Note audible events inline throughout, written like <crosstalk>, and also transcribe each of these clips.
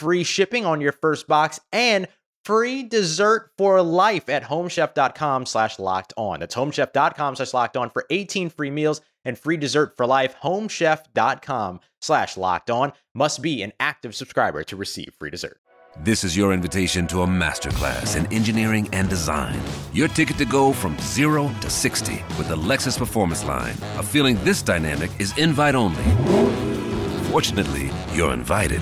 free shipping on your first box and free dessert for life at homechef.com slash locked on. That's homechef.com slash locked on for 18 free meals and free dessert for life. Homechef.com slash locked on must be an active subscriber to receive free dessert. This is your invitation to a masterclass in engineering and design. Your ticket to go from zero to 60 with the Lexus Performance Line. A feeling this dynamic is invite only. Fortunately, you're invited.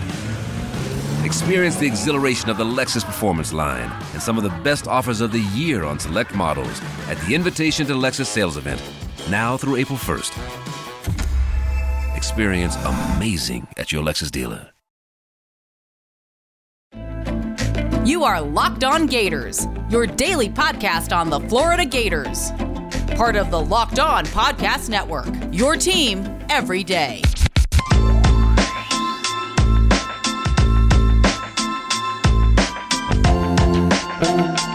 Experience the exhilaration of the Lexus Performance line and some of the best offers of the year on select models at the Invitation to Lexus sales event, now through April 1st. Experience amazing at your Lexus dealer. You are Locked On Gators, your daily podcast on the Florida Gators. Part of the Locked On Podcast Network, your team every day. Hello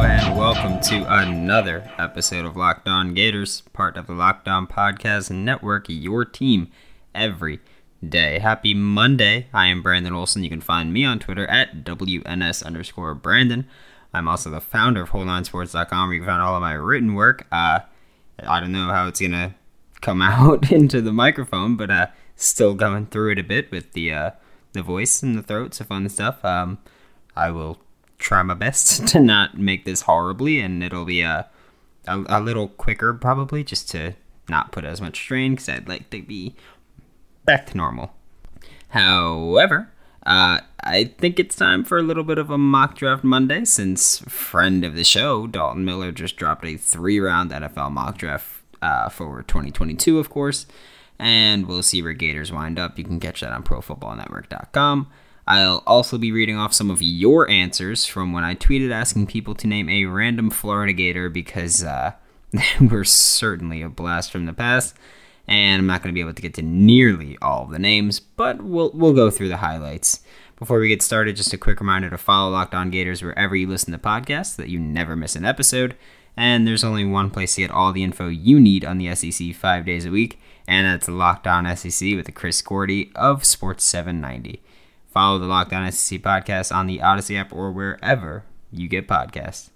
and welcome to another episode of Locked On Gators, part of the Locked On Podcast Network, your team every day. Happy Monday. I am Brandon Olsen. You can find me on Twitter at WNS underscore Brandon. I'm also the founder of whole9sports.com where you can find all of my written work. Uh, I don't know how it's going to come <laughs> out into the microphone, but uh, still going through it a bit with the uh, the voice and the throat, so fun stuff. Um, I will try my best <laughs> to not make this horribly, and it'll be a, a, a little quicker probably, just to not put as much strain, because I'd like to be back to normal. However, uh, I think it's time for a little bit of a mock draft Monday, since friend of the show, Dalton Miller, just dropped a three round NFL mock draft uh, for 2022, of course and we'll see where Gators wind up. You can catch that on ProFootballNetwork.com. I'll also be reading off some of your answers from when I tweeted asking people to name a random Florida Gator because uh, they <laughs> were certainly a blast from the past, and I'm not going to be able to get to nearly all of the names, but we'll we'll go through the highlights. Before we get started, just a quick reminder to follow Locked On Gators wherever you listen to podcasts so that you never miss an episode. And there's only one place to get all the info you need on the SEC five days a week and that's Locked On SEC with Chris Gordy of Sports 790. Follow the Locked On SEC podcast on the Audacy app or wherever you get podcasts.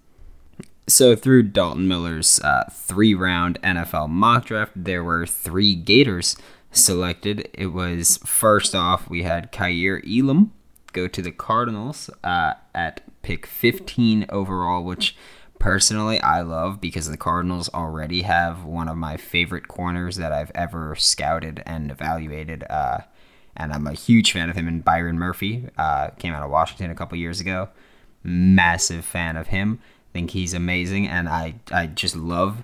So, through Dalton Miller's uh, three round NFL mock draft, there were three Gators selected. It was first off, we had Kaiir Elam go to the Cardinals uh, at pick 15 overall, which personally I love because the Cardinals already have one of my favorite corners that I've ever scouted and evaluated. Uh, and I'm a huge fan of him and Byron Murphy. Uh, came out of Washington a couple years ago. Massive fan of him. Think he's amazing, and I I just love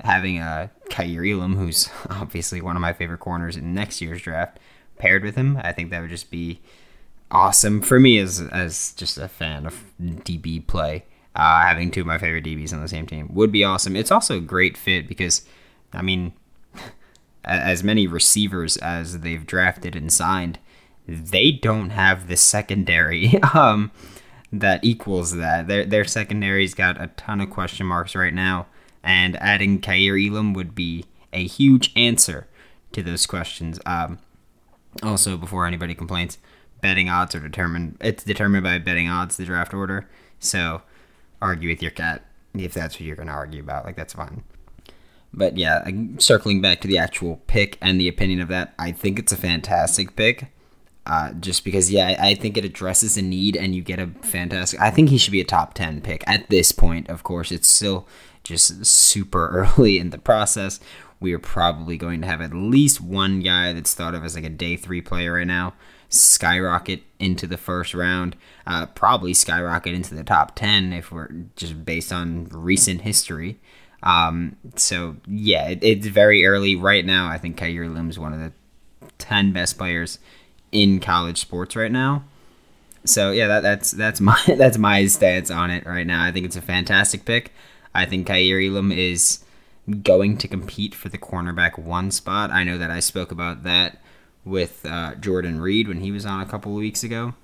having a Kaiir Elam, who's <laughs> obviously one of my favorite corners in next year's draft, paired with him. I think that would just be awesome for me as as just a fan of DB play uh, having two of my favorite DBs on the same team would be awesome. It's also a great fit because, I mean, <laughs> as many receivers as they've drafted and signed, they don't have the secondary <laughs> um, that equals that. Their their secondary's got a ton of question marks right now, and adding Kaiir Elam would be a huge answer to those questions. Um, also, before anybody complains, betting odds are determined. It's determined by betting odds, the draft order. So argue with your cat if that's what you're going to argue about. Like, that's fine. But yeah, circling back to the actual pick and the opinion of that, I think it's a fantastic pick. Uh, just because, yeah, I, I think it addresses a need, and you get a fantastic. I think he should be a top ten pick at this point. Of course, it's still just super <laughs> early in the process. We are probably going to have at least one guy that's thought of as like a day three player right now skyrocket into the first round, uh, probably skyrocket into the top 10 if we're just based on recent history. Um, so, yeah, it, it's very early. Right now, I think Kaiir is one of the 10 best players in college sports right now. So yeah, that, that's that's my <laughs> that's my stance on it right now. I think it's a fantastic pick. I think Kaiir Elam is going to compete for the cornerback one spot. I know that I spoke about that with uh, Jordan Reed when he was on a couple of weeks ago.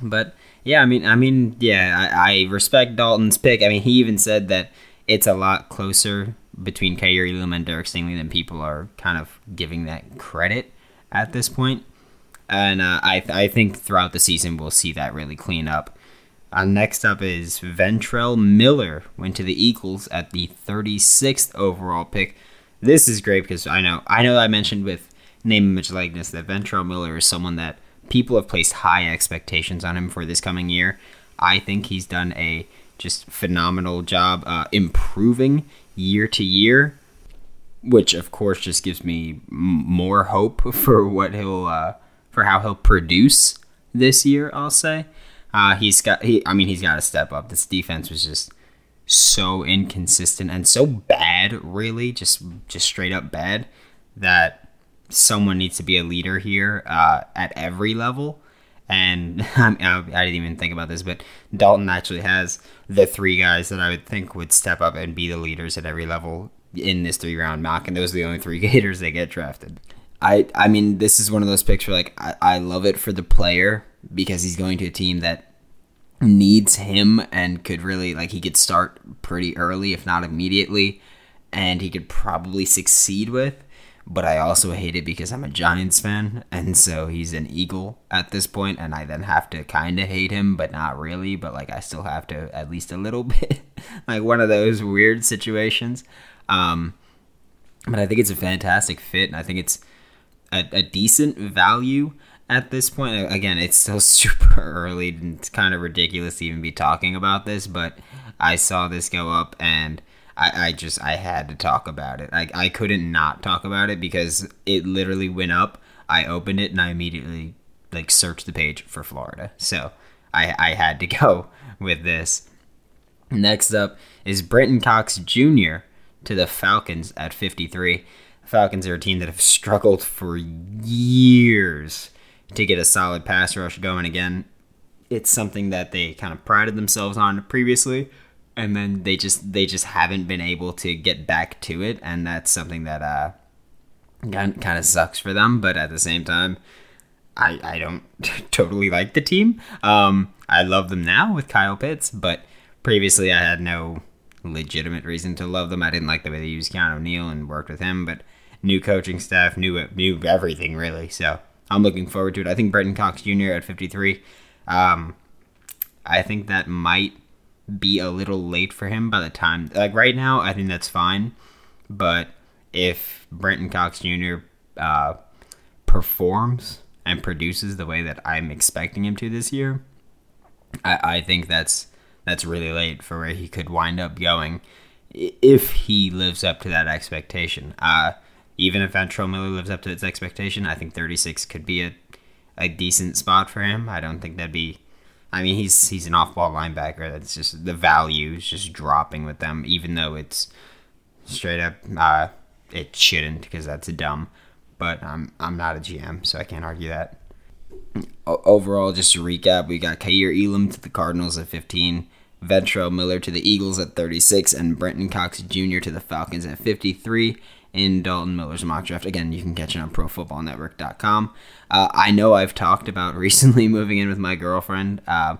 But yeah, I mean, I mean, yeah, I, I respect Dalton's pick. I mean, he even said that it's a lot closer between Kaiir Elam and Derek Stingley than people are kind of giving that credit at this point. And uh, I, I think throughout the season we'll see that really clean up. Uh, next up is Ventrell Miller went to the Eagles at the 36th overall pick. This is great because I know I know I mentioned with name, image, likeness that Ventrell Miller is someone that people have placed high expectations on him for this coming year. I think he's done a just phenomenal job uh, improving year to year, which of course just gives me more hope <laughs> for what he'll uh, for how he'll produce this year. I'll say uh, he's got he. I mean, he's got to step up. This defense was just so inconsistent and so bad, really, just just straight up bad that someone needs to be a leader here uh, at every level. And <laughs> I, I didn't even think about this, but Dalton actually has the three guys that I would think would step up and be the leaders at every level in this three round mock, and those are the only three <laughs> Gators that get drafted. I I mean, this is one of those picks where like I, I love it for the player because he's going to a team that needs him and could really like he could start pretty early, if not immediately, and he could probably succeed with but I also hate it because I'm a Giants fan, and so he's an Eagle at this point, and I then have to kind of hate him, but not really, but like I still have to at least a little <laughs> bit, like one of those weird situations. Um, but I think it's a fantastic fit, and I think it's a, a decent value at this point. Again, it's still <laughs> super early, and it's kind of ridiculous to even be talking about this, but I saw this go up, and I, I just I had to talk about it. I, I couldn't not talk about it because it literally went up. I opened it and I immediately like searched the page for Florida. So I I had to <laughs> go with this. Next up is Brenton Cox Jr. to the Falcons at 53. Falcons are a team that have struggled for years to get a solid pass rush going again. It's something that they kind of prided themselves on previously and then they just they just haven't been able to get back to it and that's something that uh kind of sucks for them but at the same time i i don't <laughs> totally like the team. Um i love them now with kyle pitts but previously i had no legitimate reason to love them. I didn't like the way they used keanu neal and worked with him but new coaching staff new new everything really. So i'm looking forward to it. I think brenton cox jr at 53 um i think that might be a little late for him by the time like right now I think that's fine but if Brenton Cox Jr. Uh, performs and produces the way that I'm expecting him to this year I, I think that's that's really late for where he could wind up going if he lives up to that expectation uh, even if Ventrell Miller lives up to its expectation I think 36 could be a, a decent spot for him I don't think that'd be I mean, he's he's an off-ball linebacker. That's just the value is just dropping with them, even though it's straight up uh, it shouldn't because that's dumb. But I'm I'm not a GM, so I can't argue that. Overall, just to recap, we got Kaiir Elam to the Cardinals at 15, Ventrell Miller to the Eagles at 36, and Brenton Cox Jr. to the Falcons at 53 in Dalton Miller's mock draft. Again, you can catch it on ProFootballNetwork.com. Uh, I know I've talked about <laughs> recently moving in with my girlfriend, uh,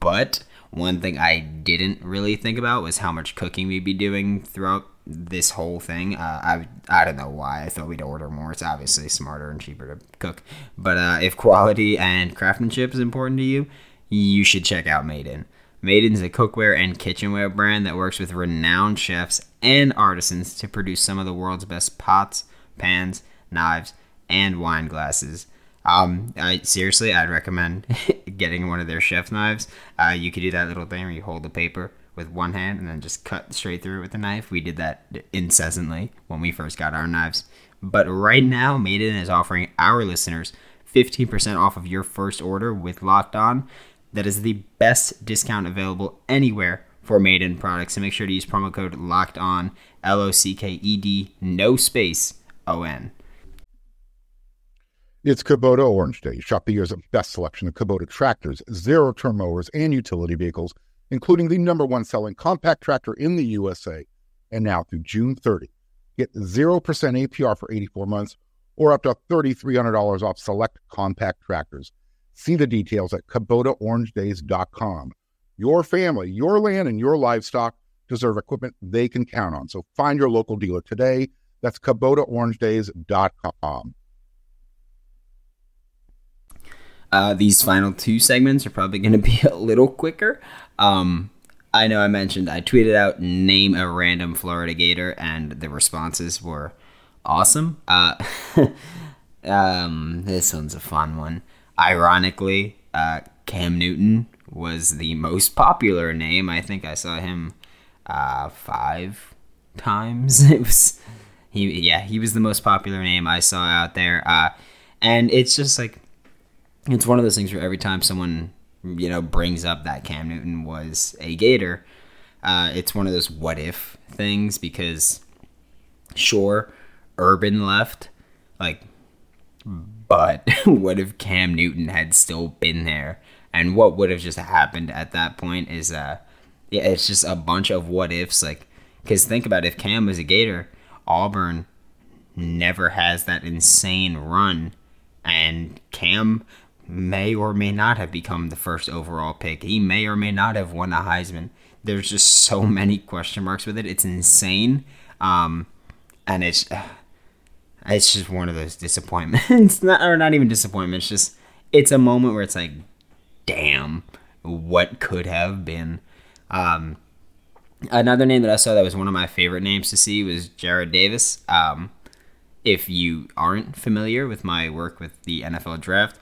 but one thing I didn't really think about was how much cooking we'd be doing throughout this whole thing. Uh, I I don't know why I thought we'd order more. It's obviously smarter and cheaper to cook. But uh, if quality and craftsmanship is important to you, you should check out Made In. Is a cookware and kitchenware brand that works with renowned chefs and artisans to produce some of the world's best pots, pans, knives, and wine glasses. Um, I seriously, I'd recommend <laughs> getting one of their chef knives. Uh, you could do that little thing where you hold the paper with one hand and then just cut straight through it with a knife. We did that incessantly when we first got our knives. But right now, Made In is offering our listeners 15% off of your first order with Locked On. That is the best discount available anywhere for Made In products. So make sure to use promo code Locked On, L O C K E D, no space, O N. It's Kubota Orange Day. Shop the year's best selection of Kubota tractors, zero turn mowers, and utility vehicles, including the number one selling compact tractor in the USA. And now through June 30, get 0% APR for 84 months or up to $3,300 off select compact tractors. See the details at KubotaOrangeDays.com. Your family, your land, and your livestock deserve equipment they can count on. So find your local dealer today. That's KubotaOrangeDays.com. Uh, these final two segments are probably going to be <laughs> a little quicker. Um, I know I mentioned I tweeted out name a random Florida Gator, and the responses were awesome. Uh, <laughs> um, this one's a fun one. Ironically, uh, Cam Newton was the most popular name. I think I saw him uh, five times. <laughs> It was he, yeah, he was the most popular name I saw out there. Uh, and it's just like it's one of those things where every time someone you know brings up that Cam Newton was a Gator, uh, it's one of those what if things because sure, Urban left, like, but <laughs> what if Cam Newton had still been there? And what would have just happened at that point is, uh, yeah, it's just a bunch of what ifs. Like, because think about it, if Cam was a Gator, Auburn never has that insane run, and Cam may or may not have become the first overall pick. He may or may not have won a Heisman. There's just so many question marks with it. It's insane. Um, and it's <sighs> it's just one of those disappointments. <laughs> not or not even disappointments. Just it's a moment where it's like, damn, what could have been. Um, another name that I saw that was one of my favorite names to see was Jarrad Davis. Um, if you aren't familiar with my work with the NFL draft,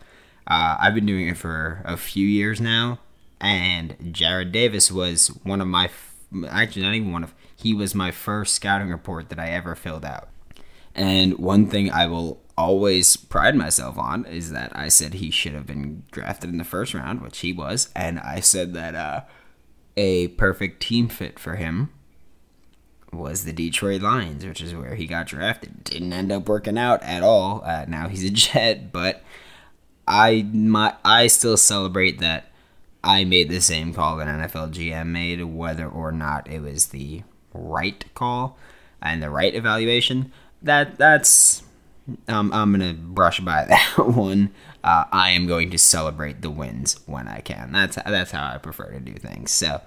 uh, I've been doing it for a few years now, and Jarrad Davis was one of my, actually not even one of, he was my first scouting report that I ever filled out. And one thing I will always pride myself on is that I said he should have been drafted in the first round, which he was, and I said that uh, a perfect team fit for him was the Detroit Lions, which is where he got drafted. Didn't end up working out at all. Uh, now he's a <laughs> Jet, but I my I still celebrate that I made the same call that NFL GM made, whether or not it was the right call and the right evaluation. That that's um, I'm gonna brush by <laughs> that one. Uh, I am going to celebrate the wins when I can. That's that's how I prefer to do things. So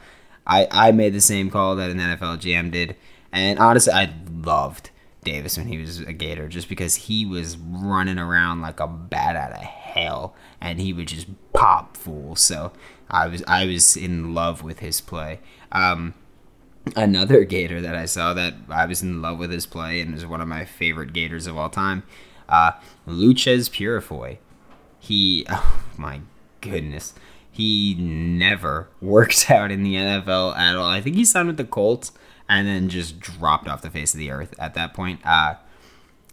I I made the same call that an NFL GM did, and honestly, I loved Davis when he was a Gator just because he was running around like a bat out of hell and he would just pop fools. So I was I was in love with his play. Um, another Gator that I saw that I was in love with his play and is one of my favorite Gators of all time, uh, Loucheiz Purifoy. He, <laughs> oh my goodness, he never <laughs> worked out in the NFL at all. I think he signed with the Colts and then just dropped off the face of the earth at that point. Uh,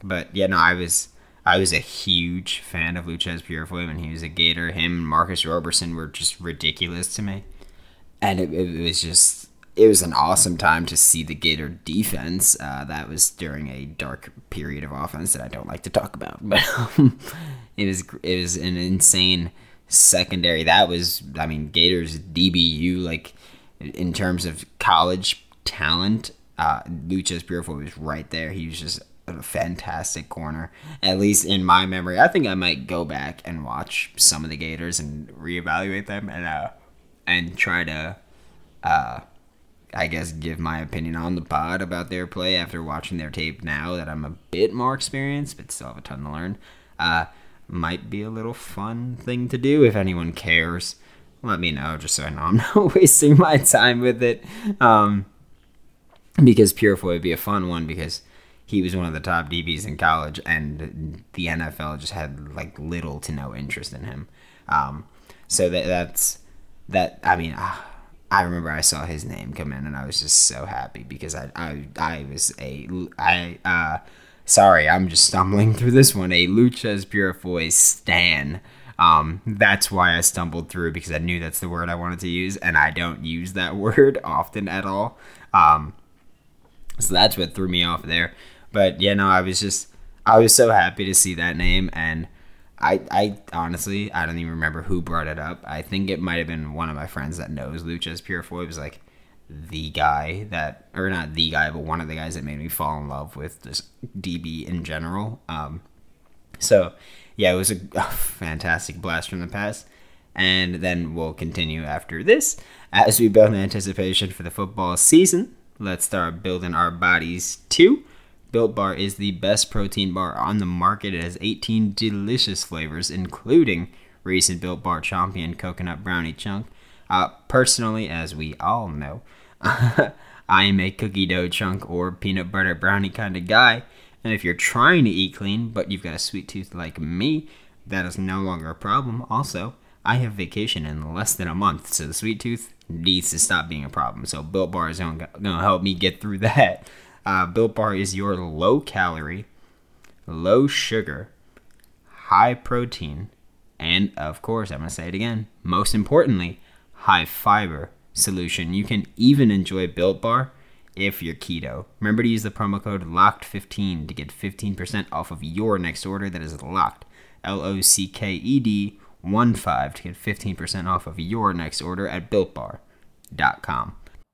but yeah, no, I was I was a huge fan of Loucheiz Purifoy when he was a Gator. Him and Marcus Roberson were just ridiculous to me, and it, it was just it was an awesome time to see the Gator defense. Uh, that was during a dark period of offense that I don't like to talk about, <laughs> but um, it was it was an insane secondary. That was I mean Gators DBU like in terms of college talent, uh, Loucheiz Purifoy was right there. He was just a fantastic corner, at least in my memory. I think I might go back and watch some of the Gators and reevaluate them and uh, and try to, uh, I guess, give my opinion on the pod about their play after watching their tape. Now that I'm a bit more experienced, but still have a ton to learn. Uh, might be a little fun thing to do if anyone cares. Let me know just so I know I'm <laughs> not wasting my time with it. Um, because Purifoy would be a fun one because he was one of the top DBs in college, and the NFL just had like little to no interest in him. Um, so that that's that. I mean, uh, I remember I saw his name come in, and I was just so happy because I I, I was a I uh sorry I'm just stumbling <laughs> through this one a Loucheiz Purifoy stan. Um, that's why I stumbled through because I knew that's the word I wanted to use, and I don't use that <laughs> word often at all. Um, so that's what threw me off there. But yeah, no, I was just I was so happy to see that name, and I I honestly I don't even remember who brought it up. I think it might have been one of my friends that knows Loucheiz Purifoy was like the guy that or not the guy, but one of the guys that made me fall in love with this DB in general. Um, so yeah, it was <laughs> a fantastic blast from the past. And then we'll continue after this as we build anticipation for the football season. Let's start building our bodies too. Built Bar is the best protein bar on the market. It has 18 delicious flavors, including recent Built Bar champion coconut brownie chunk. Uh, personally, as we all know, <laughs> I am a cookie dough chunk or peanut butter brownie kind of guy. And if you're trying to eat clean, but you've got a sweet tooth like me, that is no longer a problem. Also, I have vacation in less than a month, so the sweet tooth needs to stop being a problem. So Built Bar is going to help me get through <laughs> that. Uh, Built Bar is your low calorie, low sugar, high protein, and of course, I'm going to say it again, most importantly, high fiber solution. You can even enjoy Built Bar if you're keto. Remember to use the promo code LOCKED15 to get 15% off of your next order that is locked. L O C K E D 1 5 to get 15% off of your next order at builtbar.com.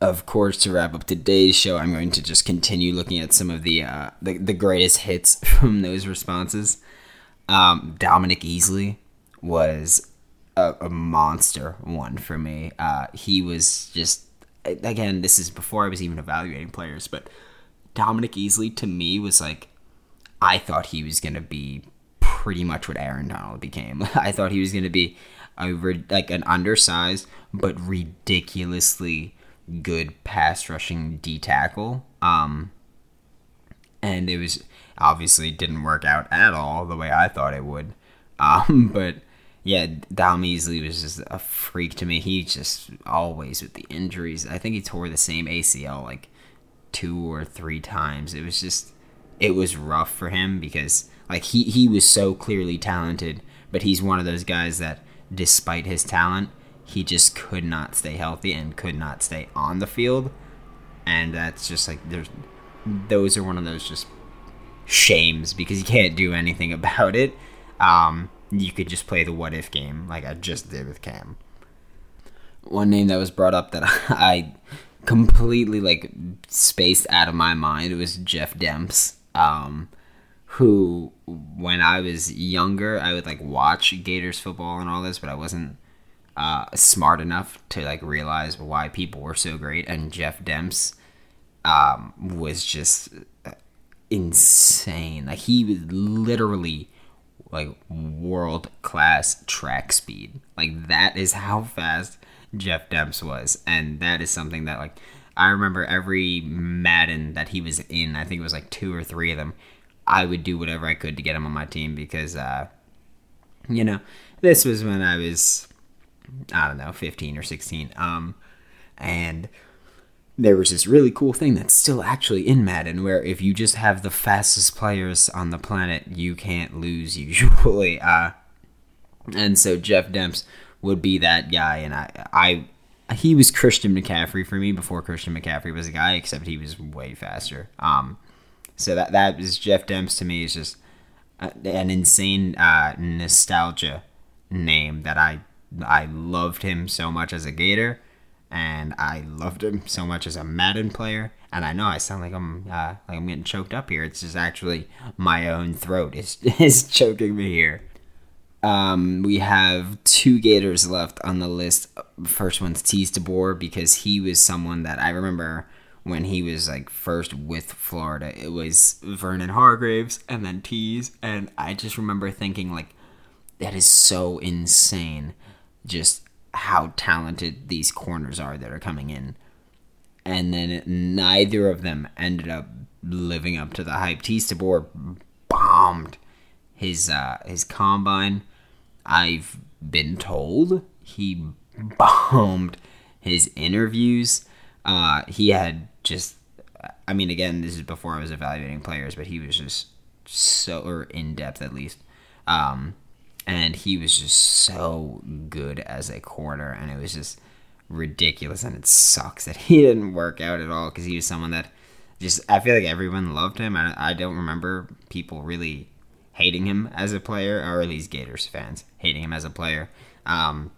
Of course, to wrap up today's show, I'm going to just continue looking at some of the uh, the, the greatest hits <laughs> from those responses. Um, Dominic Easley was a, a monster one for me. Uh, he was just again, this is before I was even evaluating players, but Dominic Easley to me was like I thought he was gonna be pretty much what Aaron Donald became. <laughs> I thought he was gonna be a like an undersized but ridiculously good pass rushing D tackle. Um, and it was obviously didn't work out at all the way I thought it would. <laughs> Um, but yeah, Dom Easley was just a freak to me. He just always with the injuries. I think he tore the same ACL like two or three times. It was just it was rough for him because like he he was so clearly talented, but he's one of those guys that despite his talent, he just could not stay healthy and could not stay on the field. And that's just like there's those are one of those just shames because you can't do anything <laughs> about it. Um, you could just play the what if game like I just did with Cam. One name that was brought up that <laughs> I completely like spaced out of my mind was Jeff Demps. Um, who when I was younger I would like watch Gators football and all this, but I wasn't uh, smart enough to like realize why people were so great. And Jeff Demps um, was just insane. Like he was literally like world class track speed. Like that is how fast Jeff Demps was, and that is something that like I remember every Madden that he was in. I think it was like two or three of them. I would do whatever I could to get him on my team because, uh, you know, this was when I was I don't know, fifteen or sixteen. Um, and there was this really cool thing that's still actually in Madden where if you just have the fastest players on the planet, you can't lose <laughs> usually. Uh, and so Jeff Demps would be that guy, and I, I, he was Christian McCaffrey for me before Christian McCaffrey was a guy, except he was way faster. Um, so that that is Jeff Demps to me is just an insane uh, nostalgia name that I I loved him so much as a Gator and I loved him so much as a Madden player. And I know I sound like I'm uh, like I'm getting choked up here. It's just actually my own throat is <laughs> is choking me here. Um, we have two Gators left on the list. First one's Teez Tabor because he was someone that I remember when he was like first with Florida. It was Vernon Hargreaves and then Teez, and I just remember thinking like, that is so insane, just how talented these corners are that are coming in. And then neither of them ended up living up to the hype. Teez Tabor bombed his uh, his combine. I've been told he bombed his interviews. Uh, he had just, I mean, again, this is before I was evaluating players, but he was just so, or in depth at least. Um, and he was just so good as a corner, and it was just ridiculous. And it sucks that he <laughs> didn't work out at all because he was someone that just, I feel like everyone loved him. I, I don't remember people really hating him as a player, or at least Gators fans hating him as a player. Um,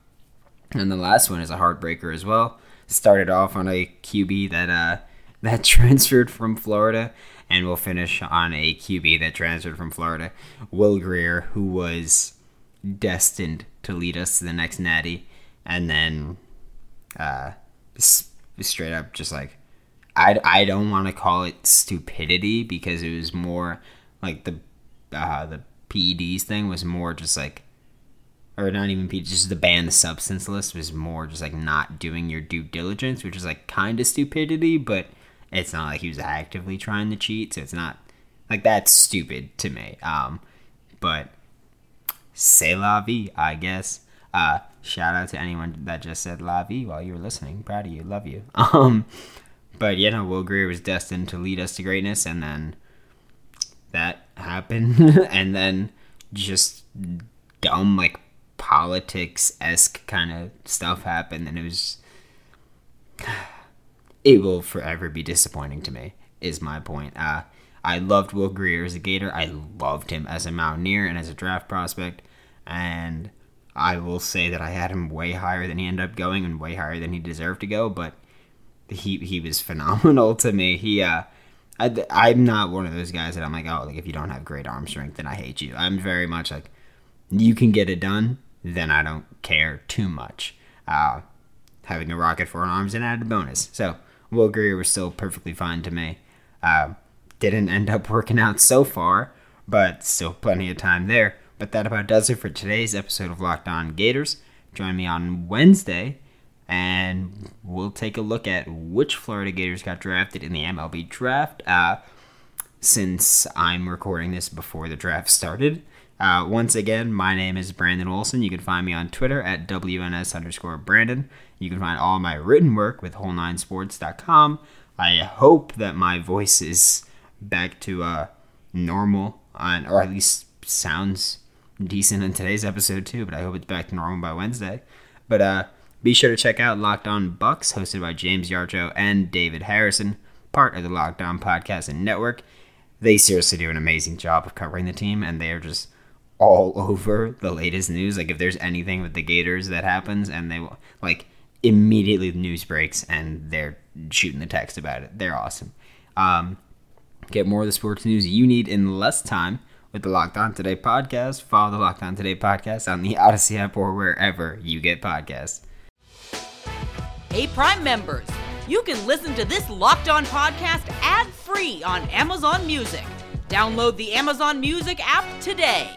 and the last one is a heartbreaker as well. Started off on a QB that uh, <laughs> that transferred from Florida, and we'll finish on a QB that transferred from Florida, Will Grier, who was destined to lead us to the next natty, and then uh, straight up just like I, I don't want to call it stupidity because it was more like the uh, the PEDs thing was more just like, or not even PEDs, just the ban substance list was more just like not doing your due diligence, which is like kind of stupidity, but it's not like he was actively trying to cheat, so it's not like that's stupid to me. Um, but say la vie, I guess. Uh, shout out to anyone that just said la vie while you were listening. Proud of you, love you. <laughs> Um, but you know, Will Grier was destined to lead us to greatness, and then that happened <laughs> and then just dumb like politics esque kind of stuff happened and it was <sighs> it will forever be disappointing to me is my point uh I loved Will Grier as a Gator. I loved him as a Mountaineer and as a draft prospect. And I will say that I had him way higher than he ended up going and way higher than he deserved to go. But he he was <laughs> phenomenal to me. He uh, I, am not one of those guys that I'm like, oh, like if you don't have great arm strength, then I hate you. I'm very much like, you can get it done, then I don't care too much. Uh, having a rocket for an arm's an added bonus. So Will Grier was still perfectly fine to me. Uh, didn't end up working out so far, but still plenty of time there. But that about does it for today's episode of Locked On Gators. Join me on Wednesday and we'll take a look at which Florida Gators got drafted in the MLB draft. Uh, since I'm recording this before the draft started. Uh, once again, my name is Brandon Olsen. You can find me on Twitter at WNS underscore Brandon. You can find all my written work with whole9sports.com. I hope that my voice is back to uh, normal, on, or at least sounds decent in today's episode too, but I hope it's back to normal by Wednesday. But uh, be sure to check out Locked On Bucks, hosted by James Yarcho and David Harrison, part of the Locked On Podcast and Network. They seriously do an amazing job of covering the team, and they are just all <laughs> over the latest news. Like if there's anything with the Gators that happens, and they will, like immediately the news breaks, and they're shooting the text about it. They're awesome. Um, get more of the sports news you need in less time with the Locked On Today podcast. Follow the Locked On Today podcast on the <laughs> Audacy app or wherever you get podcasts. Hey, Prime members, you can listen to this Locked On podcast ad free on Amazon Music. Download the Amazon Music app today.